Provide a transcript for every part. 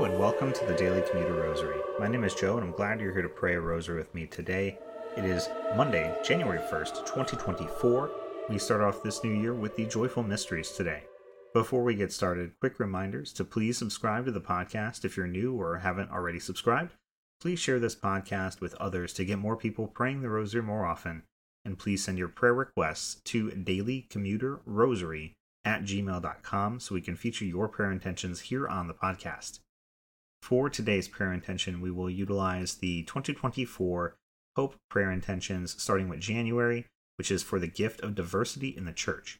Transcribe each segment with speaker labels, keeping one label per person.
Speaker 1: And welcome to the Daily Commuter Rosary. My name is Joe and I'm glad you're here to pray a rosary with me today. It is Monday, January 1st, 2024. We start off this new year with the joyful mysteries today. Before we get started, quick reminders to please subscribe to the podcast if you're new or haven't already subscribed. Please share this podcast with others to get more people praying the rosary more often. And please send your prayer requests to dailycommuterrosary at gmail.com so we can feature your prayer intentions here on the podcast. For today's prayer intention, we will utilize the 2024 Pope prayer intentions starting with January, which is for the gift of diversity in the church.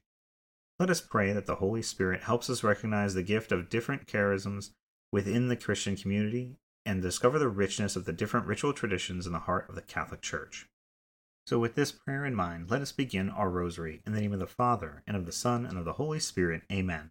Speaker 1: Let us pray that the Holy Spirit helps us recognize the gift of different charisms within the Christian community and discover the richness of the different ritual traditions in the heart of the Catholic Church. So, with this prayer in mind, let us begin our rosary in the name of the Father, and of the Son, and of the Holy Spirit. Amen.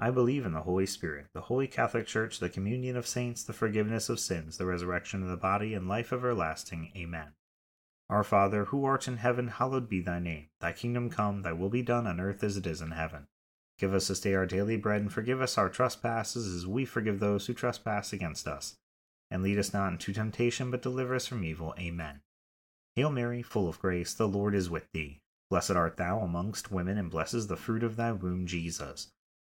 Speaker 1: I believe in the Holy Spirit, the Holy Catholic Church, the communion of saints, the forgiveness of sins, the resurrection of the body, and life everlasting. Amen. Our Father, who art in heaven, hallowed be thy name. Thy kingdom come, thy will be done on earth as it is in heaven. Give us this day our daily bread, and forgive us our trespasses as we forgive those who trespass against us. And lead us not into temptation, but deliver us from evil. Amen. Hail Mary, full of grace, the Lord is with thee. Blessed art thou amongst women, and blessed is the fruit of thy womb, Jesus.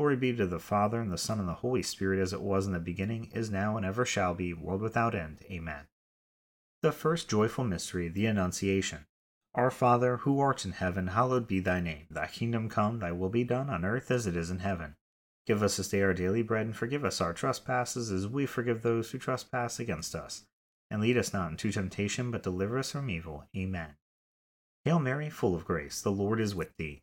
Speaker 1: Glory be to the Father, and the Son, and the Holy Spirit, as it was in the beginning, is now, and ever shall be, world without end. Amen. The first joyful mystery, the Annunciation. Our Father, who art in heaven, hallowed be thy name. Thy kingdom come, thy will be done, on earth as it is in heaven. Give us this day our daily bread, and forgive us our trespasses, as we forgive those who trespass against us. And lead us not into temptation, but deliver us from evil. Amen. Hail Mary, full of grace, the Lord is with thee.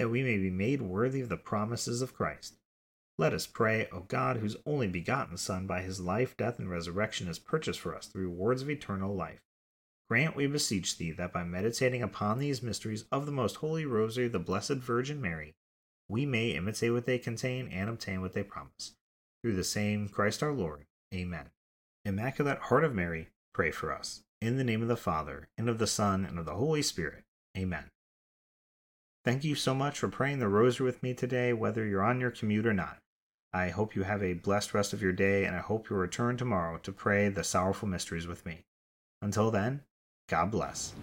Speaker 1: that we may be made worthy of the promises of Christ. Let us pray, O God, whose only begotten Son, by his life, death, and resurrection, has purchased for us the rewards of eternal life. Grant, we beseech thee, that by meditating upon these mysteries of the most holy Rosary of the Blessed Virgin Mary, we may imitate what they contain and obtain what they promise. Through the same Christ our Lord. Amen. Immaculate Heart of Mary, pray for us. In the name of the Father, and of the Son, and of the Holy Spirit. Amen. Thank you so much for praying the rosary with me today, whether you're on your commute or not. I hope you have a blessed rest of your day, and I hope you'll return tomorrow to pray the sorrowful mysteries with me. Until then, God bless.